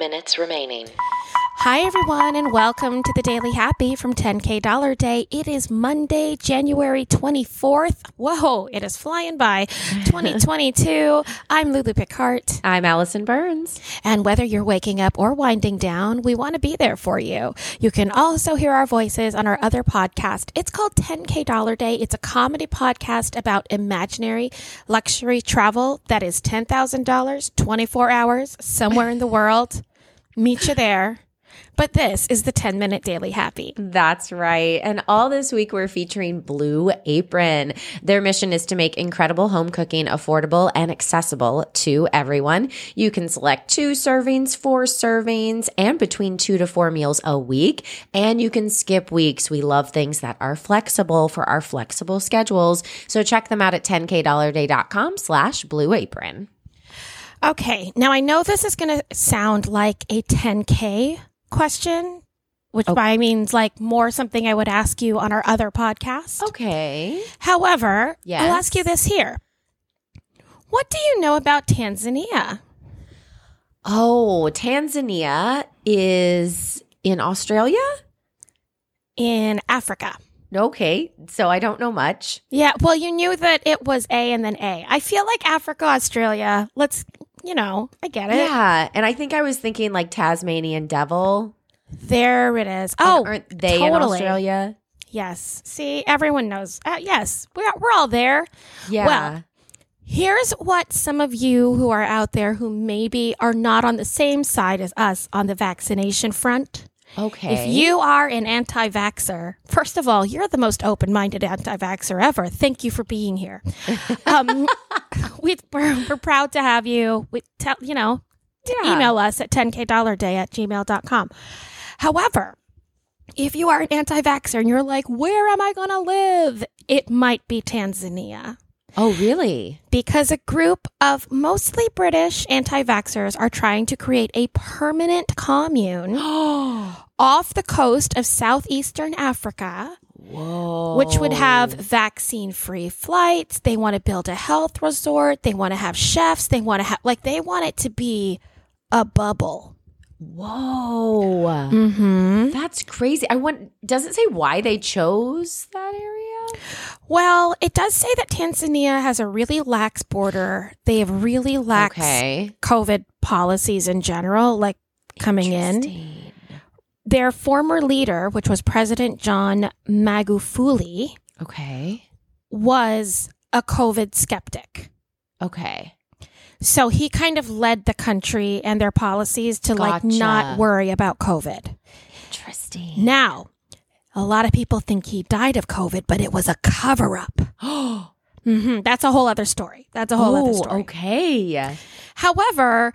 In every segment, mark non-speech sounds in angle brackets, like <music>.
minutes remaining. Hi, everyone, and welcome to the Daily Happy from 10K Dollar Day. It is Monday, January 24th. Whoa, it is flying by <laughs> 2022. I'm Lulu Picard. I'm Allison Burns. And whether you're waking up or winding down, we want to be there for you. You can also hear our voices on our other podcast. It's called 10K Dollar Day. It's a comedy podcast about imaginary luxury travel that is $10,000, 24 hours, somewhere in the world. <laughs> Meet you there. But this is the 10 minute daily happy. That's right. And all this week, we're featuring Blue Apron. Their mission is to make incredible home cooking affordable and accessible to everyone. You can select two servings, four servings, and between two to four meals a week. And you can skip weeks. We love things that are flexible for our flexible schedules. So check them out at 10kdollarday.com slash blue apron. Okay. Now I know this is going to sound like a 10K question, which Oh. by means like more something I would ask you on our other podcast. Okay. However, Yes. I'll ask you this here. What do you know about Tanzania? Oh, Tanzania is in Australia? In Africa. Okay, so I don't know much. Yeah, well, you knew that it was A and then A. I feel like Africa, Australia, let's, you know, I get it. Yeah, and I think I was thinking like Tasmanian devil. There it is. And Oh, aren't they in. Australia? yes. See, everyone knows. Uh, yes, we're, we're all there. Yeah. Well, Here's what some of you who are out there who maybe are not on the same side as us on the vaccination front. okay. If you are an anti vaxxer, first of all, you're the most open minded anti vaxxer ever. Thank you for being here. <laughs> Um, <laughs> we, we're, we're proud to have you. We tell, you know, Yeah. email us at 10kdollarday at gmail.com. However, if you are an anti vaxxer and you're like, where am I going to live? It might be Tanzania Oh, really? because a group of mostly British anti vaxxers are trying to create a permanent commune <gasps> <gasps> oh. Off the coast of southeastern Africa, Whoa. which would have vaccine free flights. They want to build a health resort. They want to have chefs. They want to have, like, they want it to be a bubble. Whoa. Mm-hmm. That's crazy. I want. Does it say why they chose that area? Well, it does say that Tanzania has a really lax border. They have really lax Okay. COVID policies in general, like coming in. Their former leader, which was President John Magufuli, Okay. was a COVID skeptic. Okay. So he kind of led the country and their policies to like not worry about COVID. Interesting. Now, a lot of people think he died of COVID, but it was a cover up. Oh, <gasps> hmm That's a whole other story. That's a whole other story. okay. However,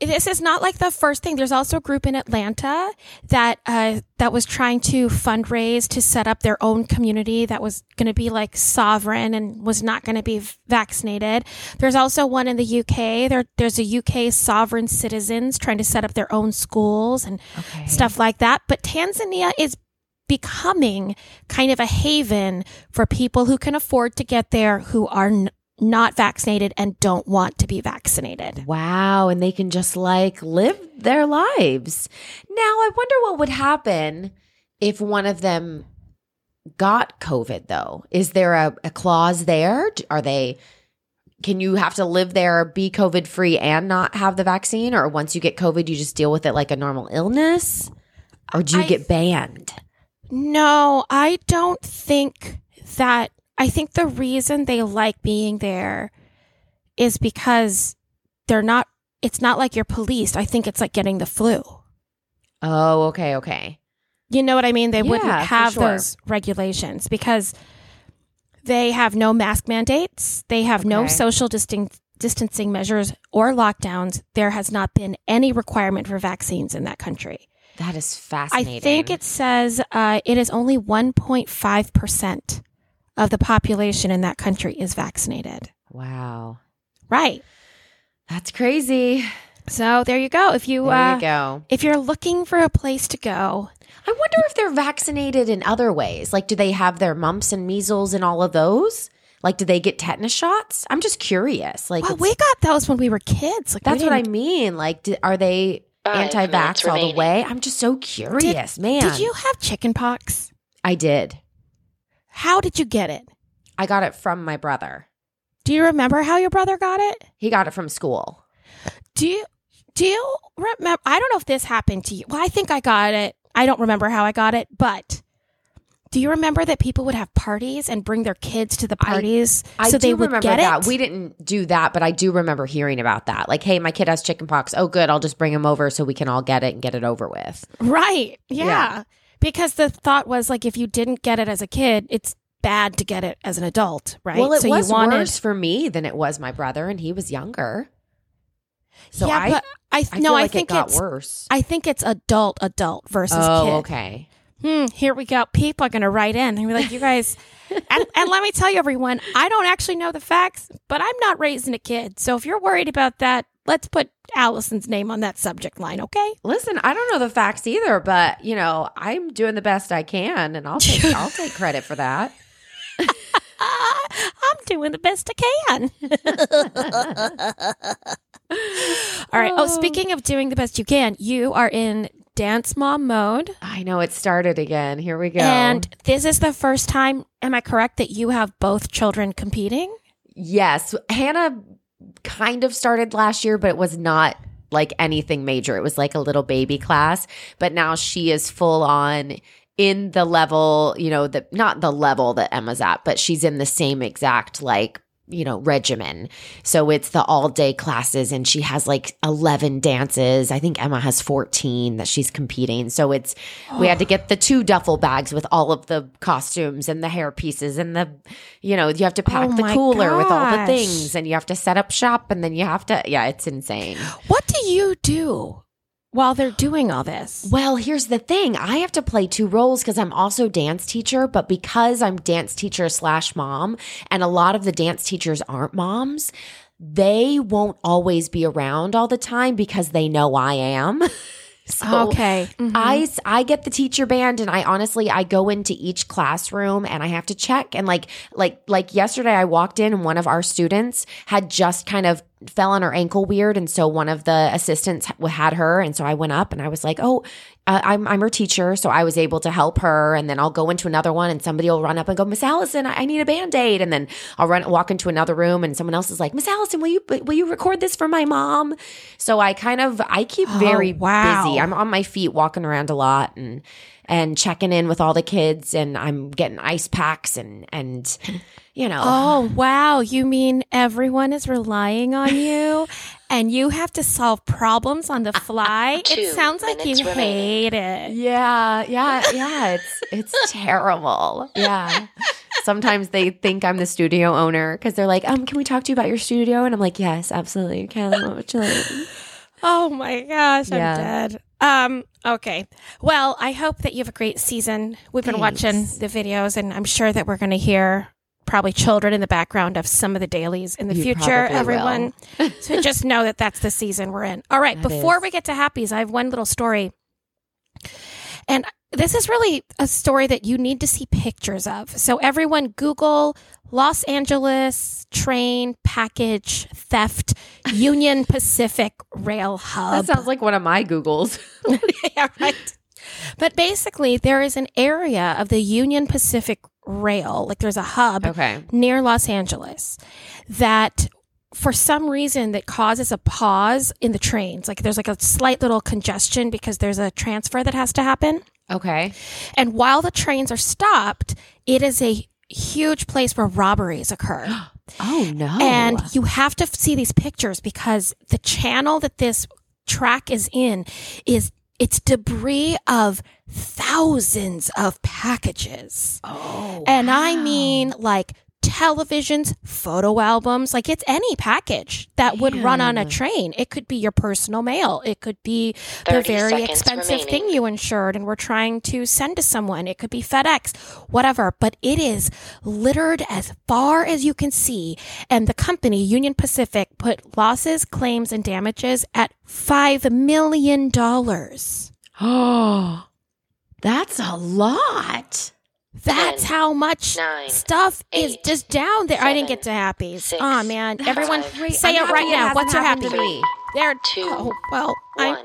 this is not like the first thing. There's also a group in Atlanta that uh, that was trying to fundraise to set up their own community that was going to be like sovereign and was not going to be vaccinated. There's also one in the UK. There, there's a UK sovereign citizens trying to set up their own schools and Okay. stuff like that. But Tanzania is becoming kind of a haven for people who can afford to get there who are not vaccinated and don't want to be vaccinated. Wow. And they can just like live their lives. Now, I wonder what would happen if one of them got COVID, though. Is there a, a clause there? Are they, can you have to live there, be COVID free, and not have the vaccine? Or once you get COVID, you just deal with it like a normal illness? Or do you I- get banned? No, I don't think that. I think the reason they like being there is because they're not, it's not like you're policed. I think it's like getting the flu. Oh, okay, okay. You know what I mean? They wouldn't have sure. those regulations because they have no mask mandates. They have no social distancing measures or lockdowns. There has not been any requirement for vaccines in that country. That is fascinating. I think it says uh, it is only 1.5% of the population in that country is vaccinated. Wow. Right. That's crazy. So there you go. If you, There uh, you go. if you're looking for a place to go, I wonder if they're vaccinated in other ways. Like, do they have their mumps and measles and all of those? Like, do they get tetanus shots? I'm just curious. Like, well, we got those when we were kids. Like that's what I mean. Like, do, are they anti minutes vax all the way. I'm just so curious, man. Did you have chicken pox? I did. How did you get it? I got it from my brother. Do you remember how your brother got it? He got it from school. Do you do you remember? I don't know if this happened to you. Well, I think I got it. I don't remember how I got it, but do you remember that people would have parties and bring their kids to the parties I so do they would remember get that. it? We didn't do that, but I do remember hearing about that. Like, hey, my kid has chickenpox. Oh, good. I'll just bring him over so we can all get it and get it over with. right? Yeah. Yeah. Because the thought was like if you didn't get it as a kid, it's bad to get it as an adult, right? Well, it so was you wanted, worse for me than it was my brother, and he was younger. So yeah, I, but I, I no, feel I think it got it's worse. I think it's adult adult versus oh, kid. okay. hmm, here we go. People are going to write in and be like, you guys, <laughs> and, and let me tell you, everyone, I don't actually know the facts, but I'm not raising a kid. So if you're worried about that, let's put Allison's name on that subject line, okay? Listen, I don't know the facts either, but you know, I'm doing the best I can, and I'll take I'll take credit for that. <laughs> I'm doing the best I can. <laughs> All right. Oh, um, speaking of doing the best you can, you are in dance mom mode. I know it started again. Here we go. And this is the first time, am I correct, that you have both children competing? Yes, Hannah kind of started last year, but it was not like anything major. It was like a little baby class, but now she is full on in the level, you know, the not the level that Emma's at, but she's in the same exact like you know regimen. So it's the all day classes and she has like 11 dances. I think emma has 14 that she's competing. So it's we had to get the two duffel bags with all of the costumes and the hair pieces and the you know you have to pack Oh the cooler with all the things and you have to set up shop and then you have to yeah it's insane. What do you do while they're doing all this? well here's the thing i have to play two roles because i'm also dance teacher but because i'm dance teacher slash mom and a lot of the dance teachers aren't moms they won't always be around all the time because they know i am <laughs> so okay. Mhm. I, I get the teacher band and I honestly I go into each classroom and I have to check and like like like yesterday I walked in and one of our students had just kind of fell on her ankle weird and so one of the assistants had her and so I went up and I was like oh uh, I'm I'm her teacher so I was able to help her and then I'll go into another one and somebody will run up and go Miss Allison I, I need a band-aid and then I'll run walk into another room and someone else is like Miss Allison will you will you record this for my mom so I kind of I keep very Oh, wow. busy I'm on my feet walking around a lot and and checking in with all the kids and I'm getting ice packs and and you know Oh, wow. You mean everyone is relying on you <laughs> and you have to solve problems on the fly? <laughs> Two it sounds like you remaining. hate it. yeah yeah yeah it's it's <laughs> terrible yeah sometimes they think I'm the studio owner because they're like um can we talk to you about your studio and I'm like yes absolutely you can what would you like Oh my gosh, I'm dead. Um, okay. Well, I hope that you have a great season. We've been watching the videos and I'm sure that we're going to hear probably children in the background of some of the dailies in the You future, everyone. <laughs> so just know that that's the season we're in. All right, That before is. we get to happies, I have one little story. And this is really a story that you need to see pictures of. So everyone Google Los Angeles train package theft <laughs> Union Pacific Rail Hub. that sounds like one of my Googles <laughs> yeah, right. But basically, there is an area of the Union Pacific Rail, like there's a hub okay near Los Angeles that for some reason that causes a pause in the trains. Like there's like a slight little congestion because there's a transfer that has to happen. okay And while the trains are stopped, it is a huge place where robberies occur. <gasps> oh no And you have to see these pictures because the channel that this track is in is it's debris of thousands of packages. oh And I mean like televisions, photo albums, like it's any package that would run on a train. It could be your personal mail. It could be the very expensive thing you insured and we're trying to send to someone. It could be FedEx, whatever, but it is littered as far as you can see. And the company, Union Pacific, put losses, claims, and damages at $5 million. Oh, <gasps> that's a lot. That's Ten, how much nine, stuff is just down there. I didn't get to seven, happies. six, oh man, everyone, five, say I'm it right happy it now. What's your happy? to me. There. Two, oh well, I'm one.